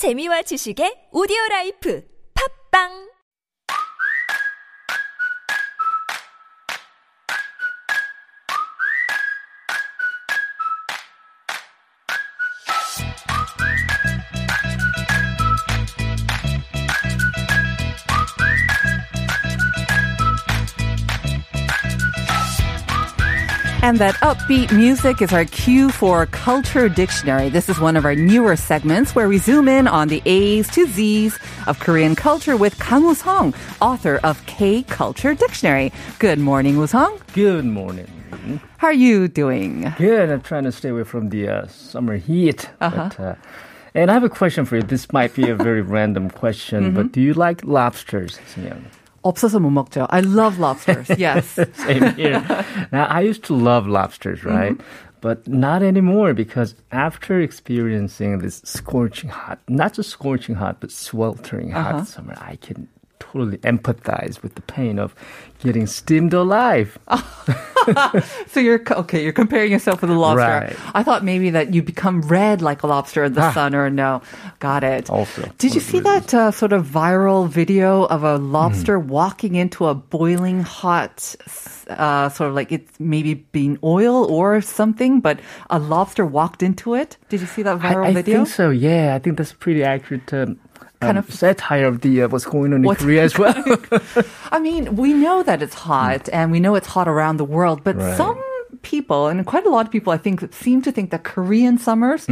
재미와 지식의 오디오 라이프. 팝빵 And that upbeat music is our cue for Culture Dictionary. This is one of our newer segments where we zoom in on the A's to Z's of Korean culture with Kang Woo-sung, author of K Culture Dictionary. Good morning, Woo-sung. Good morning. How are you doing? Good. I'm trying to stay away from the uh, summer heat. But, uh, and I have a question for you. This might be a very random question, but do you like lobsters, Sinyoung? 없어서 못 먹죠. I love lobsters. Yes. Same here. now, I used to love lobsters, right? But not anymore because after experiencing this scorching hot, not just scorching hot, but sweltering hot summer, I can totally empathize with the pain of getting steamed alive. So you're okay. You're comparing yourself with a lobster. Right. I thought maybe that you become red like a lobster in the sun, or no. Got it. Also, did you see that uh, sort of viral video of a lobster Hmm. walking into a boiling hot, uh, sort of like it's maybe being oil or something, but a lobster walked into it? Did you see that viral I, I video? think so. Yeah, I think that's pretty accurate um, Kind um, of- satire of the uh, what's going on in Korea as well. I mean, we know that it's hot and we know it's hot around the world, but Right. some people, and quite a lot of people, I think, seem to think that Korean summers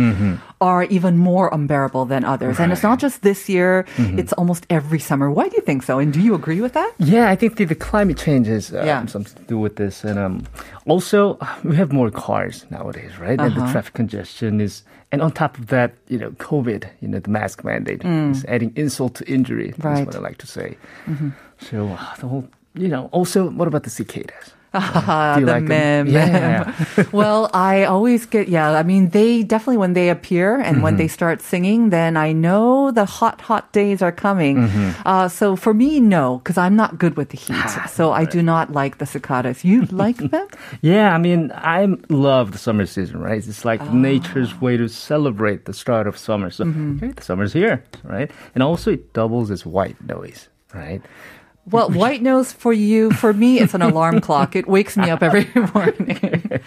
are even more unbearable than others. And it's not just this year, it's almost every summer. Why do you think so? And do you agree with that? yeah, I think the, the climate change has um, Yeah. something to do with this, and um, also we have more cars nowadays, right? And Uh-huh. the traffic congestion is, and on top of that, you know, COVID, you know, the mask mandate is adding insult to injury. Mm. Right. Mm-hmm. That's what I like to say. So uh, the whole, you know, also what about the cicadas? Ah, the like 'em? meme. Yeah. well, I always get, yeah, I mean, they definitely, when they appear and when they start singing, then I know the hot, hot days are coming. Uh, so for me, no, because I'm not good with the heat. so I do not like the cicadas. You like them? Yeah, I mean, I love the summer season, right? It's like Ah. nature's way to celebrate the start of summer. So, Mm-hmm. okay, the summer's here, right? And also, it doubles as white noise, right? Well, white nose for you, for me, it's an alarm clock. It wakes me up every morning.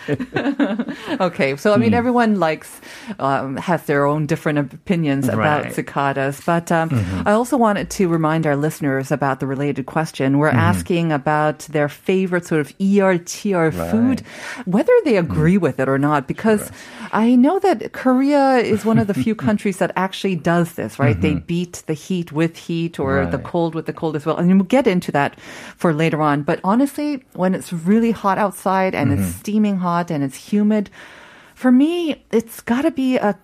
okay, so I mean, everyone likes, um, has their own different opinions about Right. cicadas. But um, Mm-hmm. I also wanted to remind our listeners about the related question. We're Mm-hmm. asking about their favorite sort of ERTR food, whether they Mm. agree with it or not, because I know that Korea is one of the few countries that actually does this, right? They beat the heat with heat or the Mm-hmm. Cold with the cold as well. And we'll get into that for later on. But honestly, when it's really hot outside and Mm-hmm. it's steaming hot and it's humid, for me, it's got to be a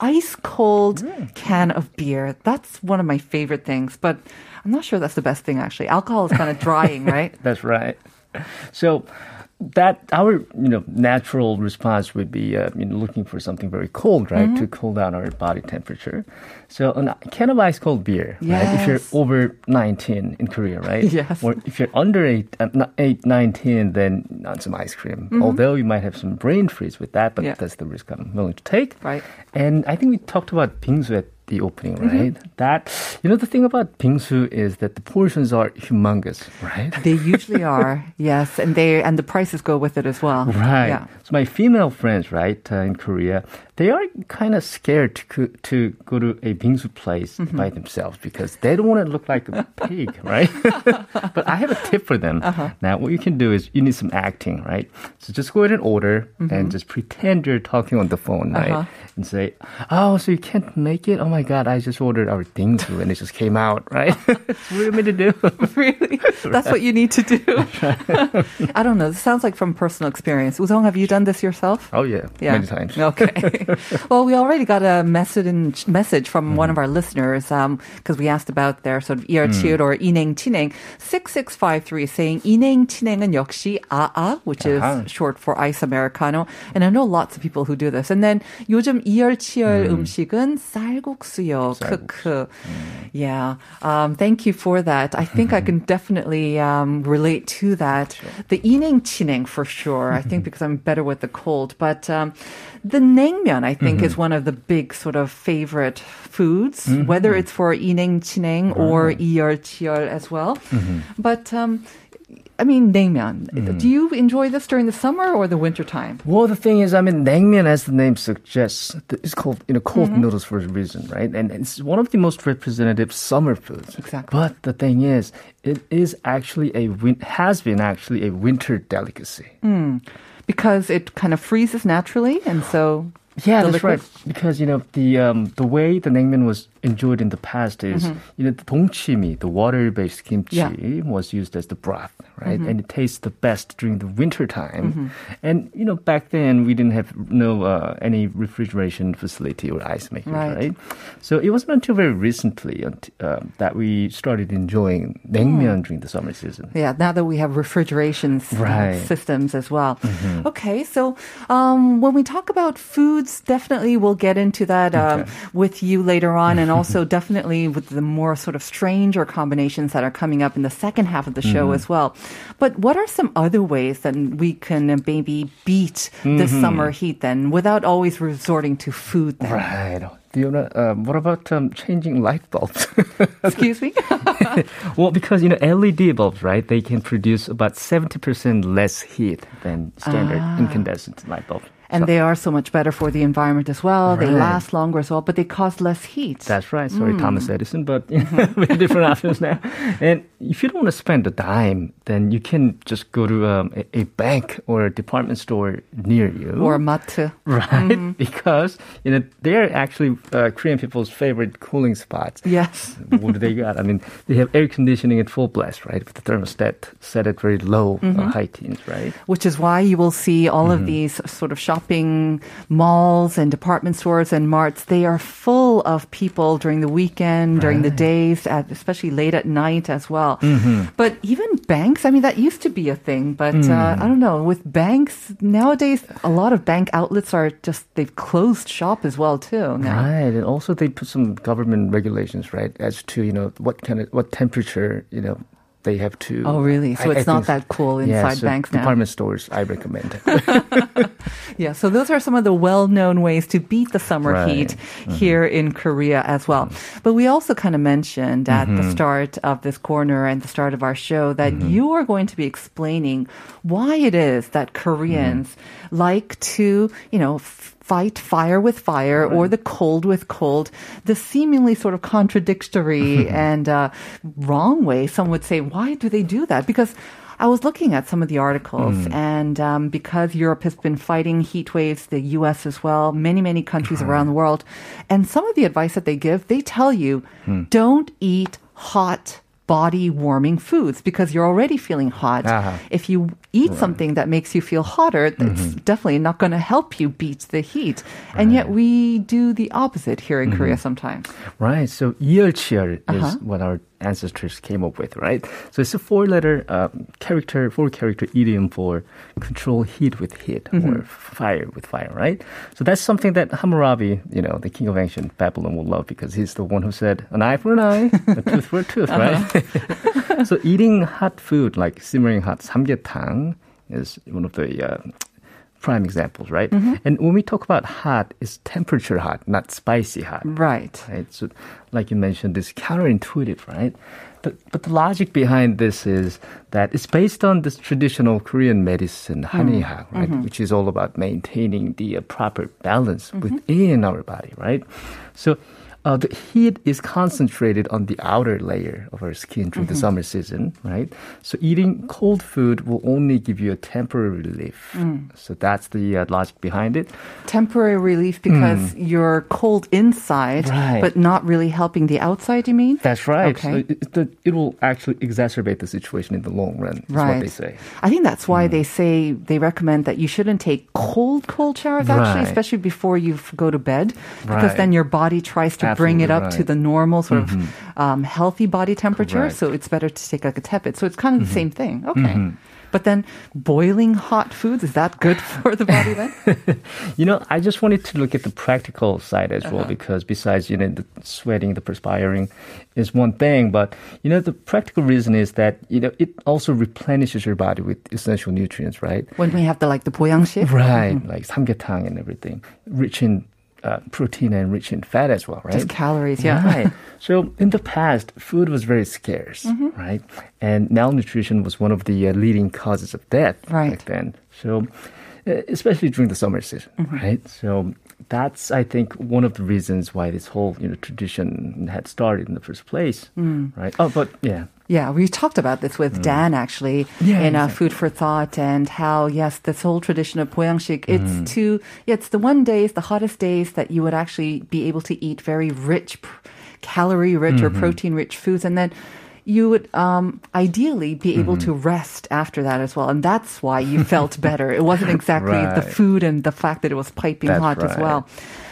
ice cold Mm. can of beer. That's one of my favorite things. But I'm not sure that's the best thing actually. Alcohol is kind of drying, right? That's right. So, that our you know natural response would be uh, you know looking for something very cold, right, Mm-hmm. to cool down our body temperature. So, a can of ice cold beer, right? If you're over 19 in Korea, right? Yes. Or if you're under eight, uh, eight, 19, then on some ice cream. Although you might have some brain freeze with that, but Mm-hmm. Yeah. that's the risk I'm willing to take. Right. And I think we talked about bingsu at the opening, Mm-hmm. right? That you know the thing about bingsu is that the portions are humongous, right? They usually are, yes, and they and the prices go with it as well. Right. Yeah. So my female friends, right, uh, in Korea, they are kind of scared to co- to go to a bingsu place Mm-hmm. by themselves because they don't want to look like a pig, right? but I have a tip for them. Uh-huh. Now, what you can do is you need some acting, right? So just go ahead and order Mm-hmm. and just pretend you're talking on the phone, right? Uh-huh. And say, "Oh, so you can't make it? Oh my god, I just ordered our thing too, and it just came out, right? what do you mean to do? really? That's right. what you need to do. I don't know. This sounds like from personal experience. Woo-sung, have you done this yourself? Oh yeah, yeah. many times. Okay. well, we already got a message message from mm. one mm-hmm. of our listeners because um, we asked about their sort of ear mm. or ineng tineng six six five three saying ineng tineng은 역시 aa, which uh-huh. is short for ice americano, and I know lots of people who do this. And then 요즘 이열치열 mm. 음식은 쌀국 uh, mm. Yeah. Um, thank you for that. I think. I mm-hmm. can definitely um, relate to that. Sure. The ineng chineng for sure. I think mm-hmm. because I'm better with the cold, but um, the naengmyeon I think mm-hmm. is one of the big sort of favorite foods, mm-hmm. whether it's for ineng chineng or mm-hmm. iyeol as well. Mm-hmm. But um, I mean, naengmyeon. Mm. Do you enjoy this during the summer or the winter time? Well, the thing is, I mean, naengmyeon, as the name suggests, it's called you know cold mm-hmm. noodles for a reason, right? And it's one of the most representative summer foods. Exactly. But the thing is, it is actually a win- has been actually a winter delicacy. Mm. Because it kind of freezes naturally, and so Yeah, that's right. Because you know the um, the way the naengmyeon was enjoyed in the past is you know the dongchimi, the water-based kimchi, Mm-hmm. Yeah. Mm-hmm. was used as the broth, right? And it tastes the best during the winter time. And you know back then we didn't have no uh, any refrigeration facility or ice makers, Right. right? So it wasn't until very recently um, that we started enjoying naengmyeon during the summer season. Yeah, now that we have refrigeration Right. Mm-hmm. systems as well. Okay, so um, when we talk about foods, definitely we'll get into that um, Okay. with you later on, and also definitely with the more sort of stranger combinations that are coming up in the second half of the show Mm-hmm. as well. But what are some other ways that we can maybe beat the Mm-hmm. summer heat then without always resorting to food then? Right. You know, um, what about um, changing light bulbs? Excuse me? Well, because you know LED bulbs, right? They can produce about seventy percent less heat than standard incandescent light bulbs. And they are so much better for the environment as well. They last longer as well, but they cause less heat. That's right. Sorry, Hmm. Thomas Edison, but know, we have different options now. And if you don't want to spend a dime, then you can just go to um, a, a bank or a department store near you. or a matte. right, because you know they're actually uh, Korean people's favorite cooling spots. Yes. what do they got? I mean, they have air conditioning at full blast, right? With the thermostat set at very low, Mm-hmm. uh, high teens, right? Which is why you will see all Mm-hmm. of these sort of shopping malls and department stores and marts. They are full of people during the weekend, during the days, at, especially late at night as well. Mm-hmm. But even banks, I mean, that used to be a thing, but Mm. uh, I don't know. With banks, nowadays, a lot of bank outlets are just, they've closed shop as well, too. Now. Right, and also they put some government regulations, right, as to you know what kind of what temperature you know they have to. Oh, really? So I- I it's not that cool yeah, inside so banks now? Department stores, I recommend. Yeah, so those are some of the well-known ways to beat the summer Right. heat here in Korea as well. But we also kind of mentioned at Mm-hmm. the start of this corner and the start of our show that Mm-hmm. you are going to be explaining why it is that Koreans Mm-hmm. like to, you know, fight fire with fire or the cold with cold, the seemingly sort of contradictory and uh, wrong way. Some would say, why do they do that? Because I was looking at some of the articles, and um, because Europe has been fighting heat waves, the U.S. as well, many, many countries around the world, and some of the advice that they give, they tell you don't eat hot body warming foods because you're already feeling hot. Uh-huh. If you eat something that makes you feel hotter, that's definitely not going to help you beat the heat. And yet we do the opposite here in Korea sometimes. right, so 이열치열 Uh-huh. is what our ancestors came up with, right? So it's a four-letter um, character, four-character idiom for control heat with heat Mm-hmm. or fire with fire, right? So that's something that Hammurabi, you know, the king of ancient Babylon, will love because he's the one who said an eye for an eye, a tooth for a tooth, Uh-huh. right? so eating hot food like simmering hot samgyetang is one of the uh, prime examples, right? Mm-hmm. And when we talk about hot, it's temperature hot, not spicy hot Right. right? So, like you mentioned, it's counterintuitive, right? But but the logic behind this is that it's based on this traditional Korean medicine, hanihak, right? Which is all about maintaining the uh, proper balance within our body, right? So. Uh, the heat is concentrated on the outer layer of our skin during the summer season, right? So eating cold food will only give you a temporary relief. So that's the uh, logic behind it. Temporary relief because you're cold inside. Right. but not really helping the outside, you mean? That's right. Okay. So it, it, it will actually exacerbate the situation in the long run. Is right. what they say. I think that's why Hmm. they say they recommend that you shouldn't take cold, cold showers actually, Right. especially before you go to bed, because then your body tries to bring it up right. to the normal sort mm-hmm. of um, healthy body temperature. Correct. So it's better to take like a tepid. So it's kind of mm-hmm. the same thing. Okay. Mm-hmm. But then boiling hot foods, is that good for the body then? you know, I just wanted to look at the practical side as uh-huh. well because besides, you know, the sweating, the perspiring is one thing, but you know, the practical reason is that, you know, it also replenishes your body with essential nutrients, right? When we have the like the poyangshik. Right, mm-hmm. like samgyetang and everything, rich in uh, protein and rich in fat as well, right? Just calories, yeah. Right. So in the past, food was very scarce, Mm-hmm. right? And malnutrition was one of the uh, leading causes of death Right. back then. So, uh, especially during the summer season, Mm-hmm. right? So that's I think one of the reasons why this whole you know tradition had started in the first place, mm. right? Oh, but yeah. Yeah, we talked about this with mm. Dan actually yeah, in uh, exactly. uh, Food for Thought and how yes, this whole tradition of poyangshik. it's mm. to yeah, it's the one days, the hottest days that you would actually be able to eat very rich, calorie rich mm-hmm. or protein rich foods, and then you would um, ideally be able to Mm-hmm. rest after that as well. And that's why you felt better. It wasn't exactly the food and the fact that it was piping That's hot as well.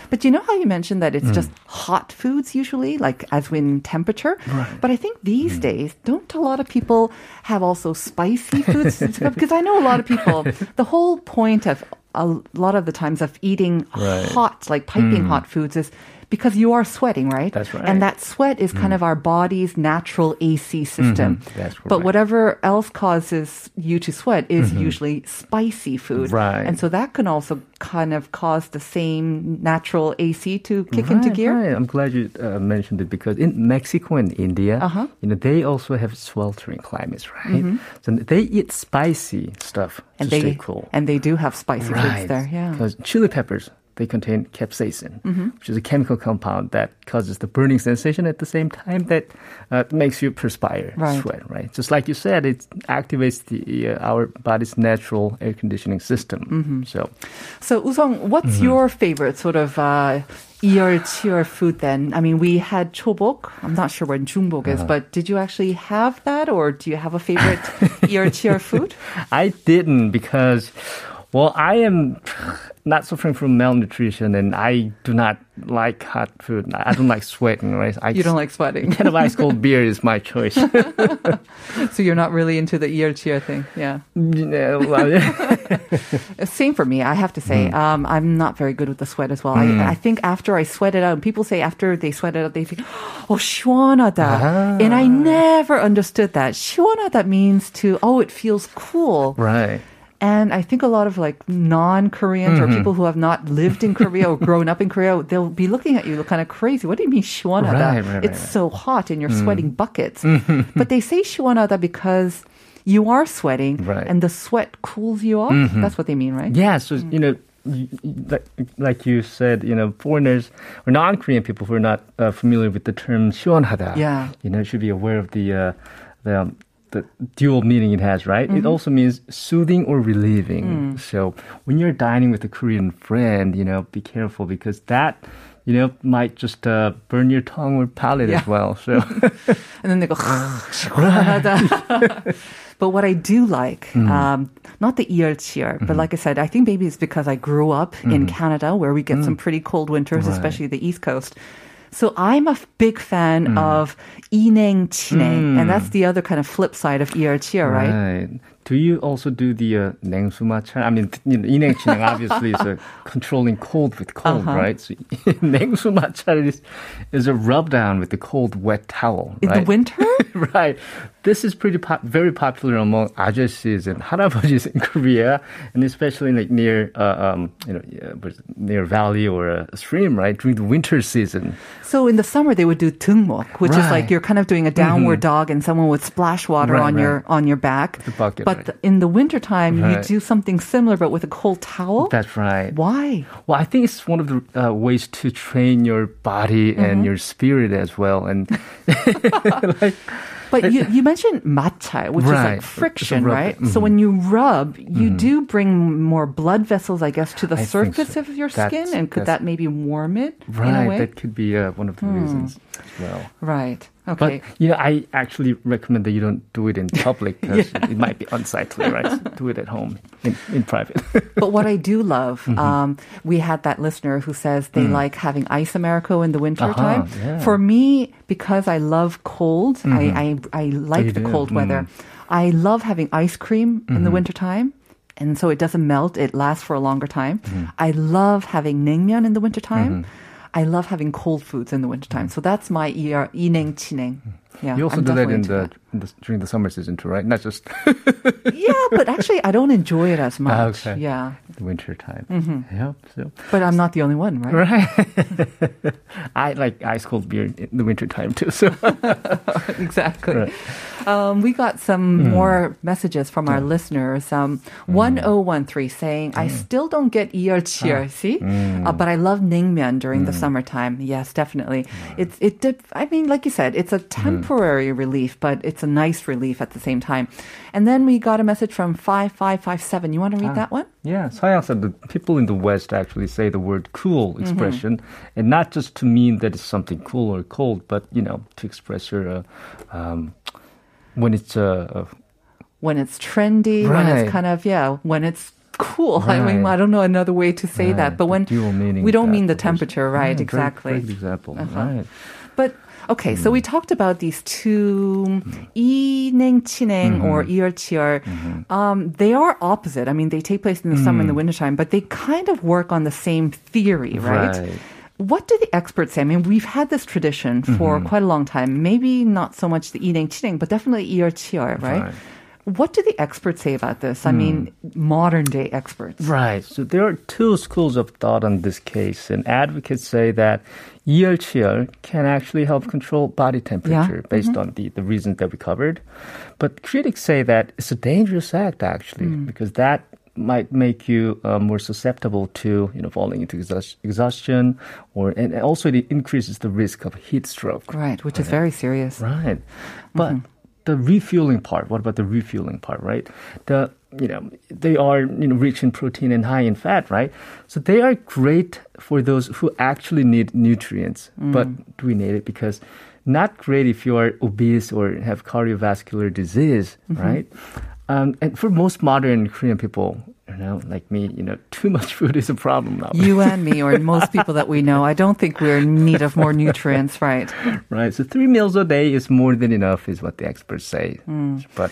But you know how you mentioned that Mm. it's just hot foods usually, like as in temperature? But I think these Mm. days, don't a lot of people have also spicy foods? because I know a lot of people, the whole point of a lot of the times of eating Right. Mm. hot, like piping hot foods is because you are sweating, right? That's right. And that sweat is kind of our body's natural AC system. Mm-hmm. That's But whatever else causes you to sweat is usually spicy food. Mm-hmm. Right. And so that can also kind of cause the same natural AC to kick into gear. right. I'm glad you uh, mentioned it because in Mexico and India, Uh-huh. you know, they also have sweltering climates, right? So they eat spicy stuff Mm-hmm. And to they stay cool. and they do have spicy foods there. Yeah. Mm-hmm. Because chili peppers, they contain capsaicin, mm-hmm. which is a chemical compound that causes the burning sensation at the same time that uh, makes you perspire, right. sweat, right? Just like you said, it activates the uh, our body's natural air conditioning system. Mm-hmm. So, so Woo-sung, what's mm-hmm. your favorite sort of? Uh, ear food then? I mean, we had chobok. I'm not sure when jungbok is, uh-huh. but did you actually have that or do you have a favorite ear cheer food? I didn't because well, I am not suffering from malnutrition and I do not like hot food. I don't like sweating, right? I You don't like sweating, kind of ice cold beer is my choice. so you're not really into the 이열치열 thing. Yeah. Yeah, well, Same for me, I have to say. Mm. Um, I'm not very good with the sweat as well. I, I think after I sweat it out, and people say after they sweat it out, they think, oh, 시원하다. Ah. And I never understood that. 시원하다 means to, oh, it feels cool. right. And I think a lot of like non-Koreans or people who have not lived in Korea or grown up in Korea, they'll be looking at you kind of crazy. What do you mean 시원하다? Right, right, it's right. so hot and you're sweating buckets. but they say 시원하다 because you are sweating Right. and the sweat cools you off. That's what they mean, right? Yeah, so, you know, y- y- like, like you said, you know, foreigners or non-Korean people who are not uh, familiar with the term 시원하다, Yeah. you know, should be aware of the uh, the um, the dual meaning it has, right? Mm-hmm. It also means soothing or relieving. Mm. So when you're dining with a Korean friend, you know, be careful because that you know, might just uh, burn your tongue or palate yeah. as well. So, and then they go. but what I do like, mm. um, not the ELCR, mm. but mm-hmm. like I said, I think maybe it's because I grew up mm. in mm-hmm. Canada where we get some mm. pretty cold winters, right. especially the East Coast. So I'm a f- big fan Mm. of 인행 진행, and that's the other kind of flip side of 이열치열, right? Right. Do you also do the uh, 냉수 마찰? I mean, you know, 인행진행 obviously is a controlling cold with cold, Uh-huh. right? So 냉수 마찰 is, is a rub down with the cold wet towel, In right? the winter? right. This is pretty pop- very popular among 아저씨s and 할아버지s in Korea, and especially like near, uh, um, you know, uh, what is it, near valley or a stream, right? During the winter season. So in the summer they would do 등목, which is like Right. Mm-hmm. you're kind of doing a downward dog and someone would splash water Right, on your on your back. The bucket, but right. th- in the wintertime you do something similar but with a cold towel. That's right. Why? Well, I think it's one of the uh, ways to train your body Mm-hmm. and your spirit as well. And like, But you, you mentioned machal, which is like friction, It's a rub- right? So when you rub, you do bring more blood vessels, I guess, to the Mm-hmm. I surface so. of your That's- skin, and could that maybe warm it right, that could be uh, one of the reasons as well. Right. But Okay. you know, I actually recommend that you don't do it in public because it might be unsightly, right? Do it at home in, in private. But what I do love, Mm-hmm. um, we had that listener who says they like having ice Americo in the winter Mm. Uh-huh, time. yeah. For me, because I love cold, I, I, I like you the do? cold weather. I love having ice cream in the wintertime. And so it doesn't melt, it lasts for a longer time. I love having naengmyeon in the wintertime. I love having cold foods in the wintertime. So that's my ineng chineng. Yeah, You also I'm do that definitely in into the, in the during the summer season too, right? Not just yeah, but actually, I don't enjoy it as much. Ah, okay. Yeah, the winter time. Mm-hmm. Yep. So but I'm not the only one, right? right. I like ice cold beer in the winter time too. So exactly. Right. Um, we got some more messages from our listeners. Um, 1013 saying, I still don't get 이열치열, see? Uh, but I love naengmyeon during the summertime. Yes, definitely. It's, it dip, I mean, like you said, it's a temporary relief, but it's a nice relief at the same time. And then we got a message from 5557. You want to read that one? yeah, Sayang said the people in the West actually say the word cool expression, and not just to mean that it's something cool or cold, but you know to express your uh, um, when it's uh, uh, when it's trendy, when it's kind of yeah, when it's cool. I mean, I don't know another way to say that, but when we don't that mean the temperature, right? Yeah, great- exactly. Great example. Uh-huh. Right. But okay, so we talked about these two 이냉 치냉 or 이열치열. Um, they are opposite. I mean, they take place in the summer and the wintertime, but they kind of work on the same theory, right? Right. What do the experts say? I mean, we've had this tradition for quite a long time. Maybe not so much the 이냉 치냉, but definitely 이열치열, right? Right. What do the experts say about this? I mean, modern day experts. Right. So there are two schools of thought on this case, and advocates say that 이열치열 can actually help control body temperature based on the, the reasons that we covered. But critics say that it's a dangerous act actually because that might make you uh, more susceptible to you know falling into exhaust- exhaustion or and also it increases the risk of heat stroke. Right, which is very serious. Right. But the refueling part, what about the refueling part, right? The you know, they are you know rich in protein and high in fat, right? So they are great for those who actually need nutrients. But do we need it? Because not great if you are obese or have cardiovascular disease, right? Um, and for most modern Korean people, you know, like me, you know, too much food is a problem now. You and me, or most people that we know, I don't think we're in need of more nutrients, right? Right. So three meals a day is more than enough, is what the experts say. Mm. But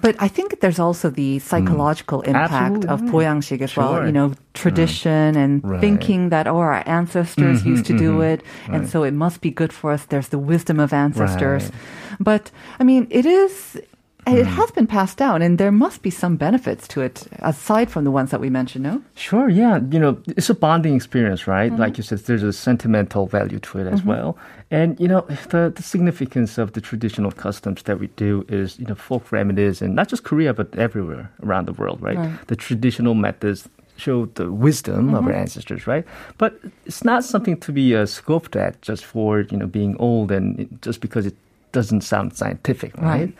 but I think there's also the hmm. psychological mm. impact Absolutely. of boyangshik as sure. well. You know, tradition and right. thinking that oh, our ancestors mm-hmm, used to mm-hmm. do it, right. and so it must be good for us. There's the wisdom of ancestors, right. but I mean, it is it hmm. has been passed down, and there must be some benefits to it aside from the ones that we mentioned. No, Sure, yeah. You know, it's a bonding experience, right? Mm-hmm. Like you said, there's a sentimental value to it as mm-hmm. well. And, you know, the, the significance of the traditional customs that we do is, you know, folk remedies and not just Korea, but everywhere around the world, right? Right. The traditional methods show the wisdom of our mm-hmm. ancestors, right? But it's not something to be uh, scoped at just for, you know, being old and just because it doesn't sound scientific, right? And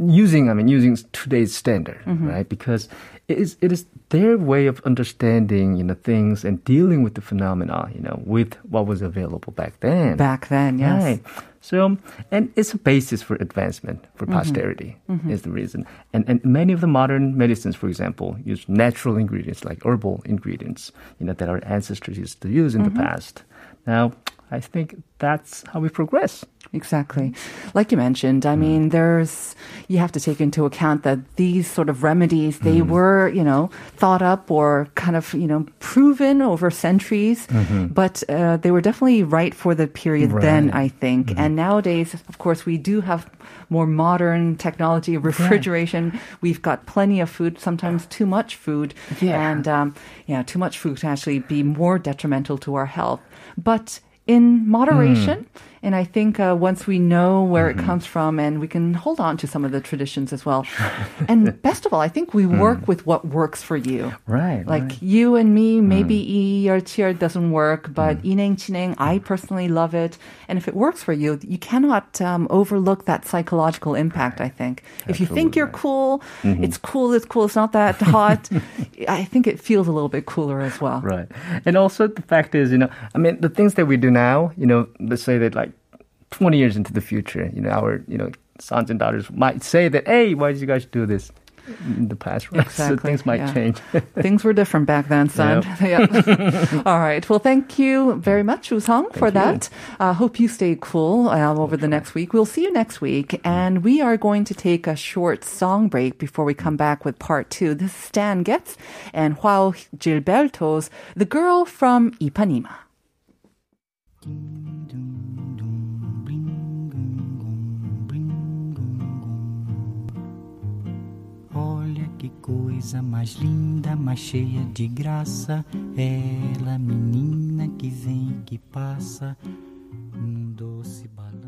using, I mean, using today's standard, right? Because it is, it is their way of understanding, you know, things and dealing with the phenomena, you know, with what was available back then. back then, yes. Right. So, and it's a basis for advancement for Mm-hmm. posterity is the reason. And and many of the modern medicines, for example, use natural ingredients like herbal ingredients, you know, that our ancestors used to use in Mm-hmm. the past. Now, I think that's how we progress. Exactly. Like you mentioned, I mean, there's, you have to take into account that these sort of remedies, they were, you know, thought up or kind of, you know, proven over centuries, but uh, they were definitely right for the period then, I think. And nowadays, of course, we do have more modern technology, refrigeration. We've got plenty of food, sometimes too much food. Yeah. And, um, yeah, too much food can actually be more detrimental to our health. But in moderation, hmm. And I think uh, once we know where it mm-hmm. comes from and we can hold on to some of the traditions as well. and best of all, I think we hmm. work with what works for you. Right. Like right. you and me, hmm. maybe ERTR doesn't work, hmm. but ineng chineng, I personally love it. And if it works for you, you cannot um, overlook that psychological impact, I think. If you think you're cool, mm-hmm. it's cool, it's cool, it's not that hot, I think it feels a little bit cooler as well. Right. And also the fact is, you know, I mean, the things that we do now, you know, let's say that like 20 years into the future, you know, our, you know, sons and daughters might say that, hey, why did you guys do this? in the past, right? Exactly, So things might yeah. change. Things were different back then, son. Yeah. All right. Well, thank you very much, Woo-sung, for you. that. Uh, hope you stay cool uh, over the next week. We'll see you next week. And we are going to take a short song break before we come back with part two. This is Stan Getz and Joao Gilberto's The Girl from Ipanema. Olha que coisa mais linda, mais cheia de graça. Ela, menina que vem que passa, um doce balão.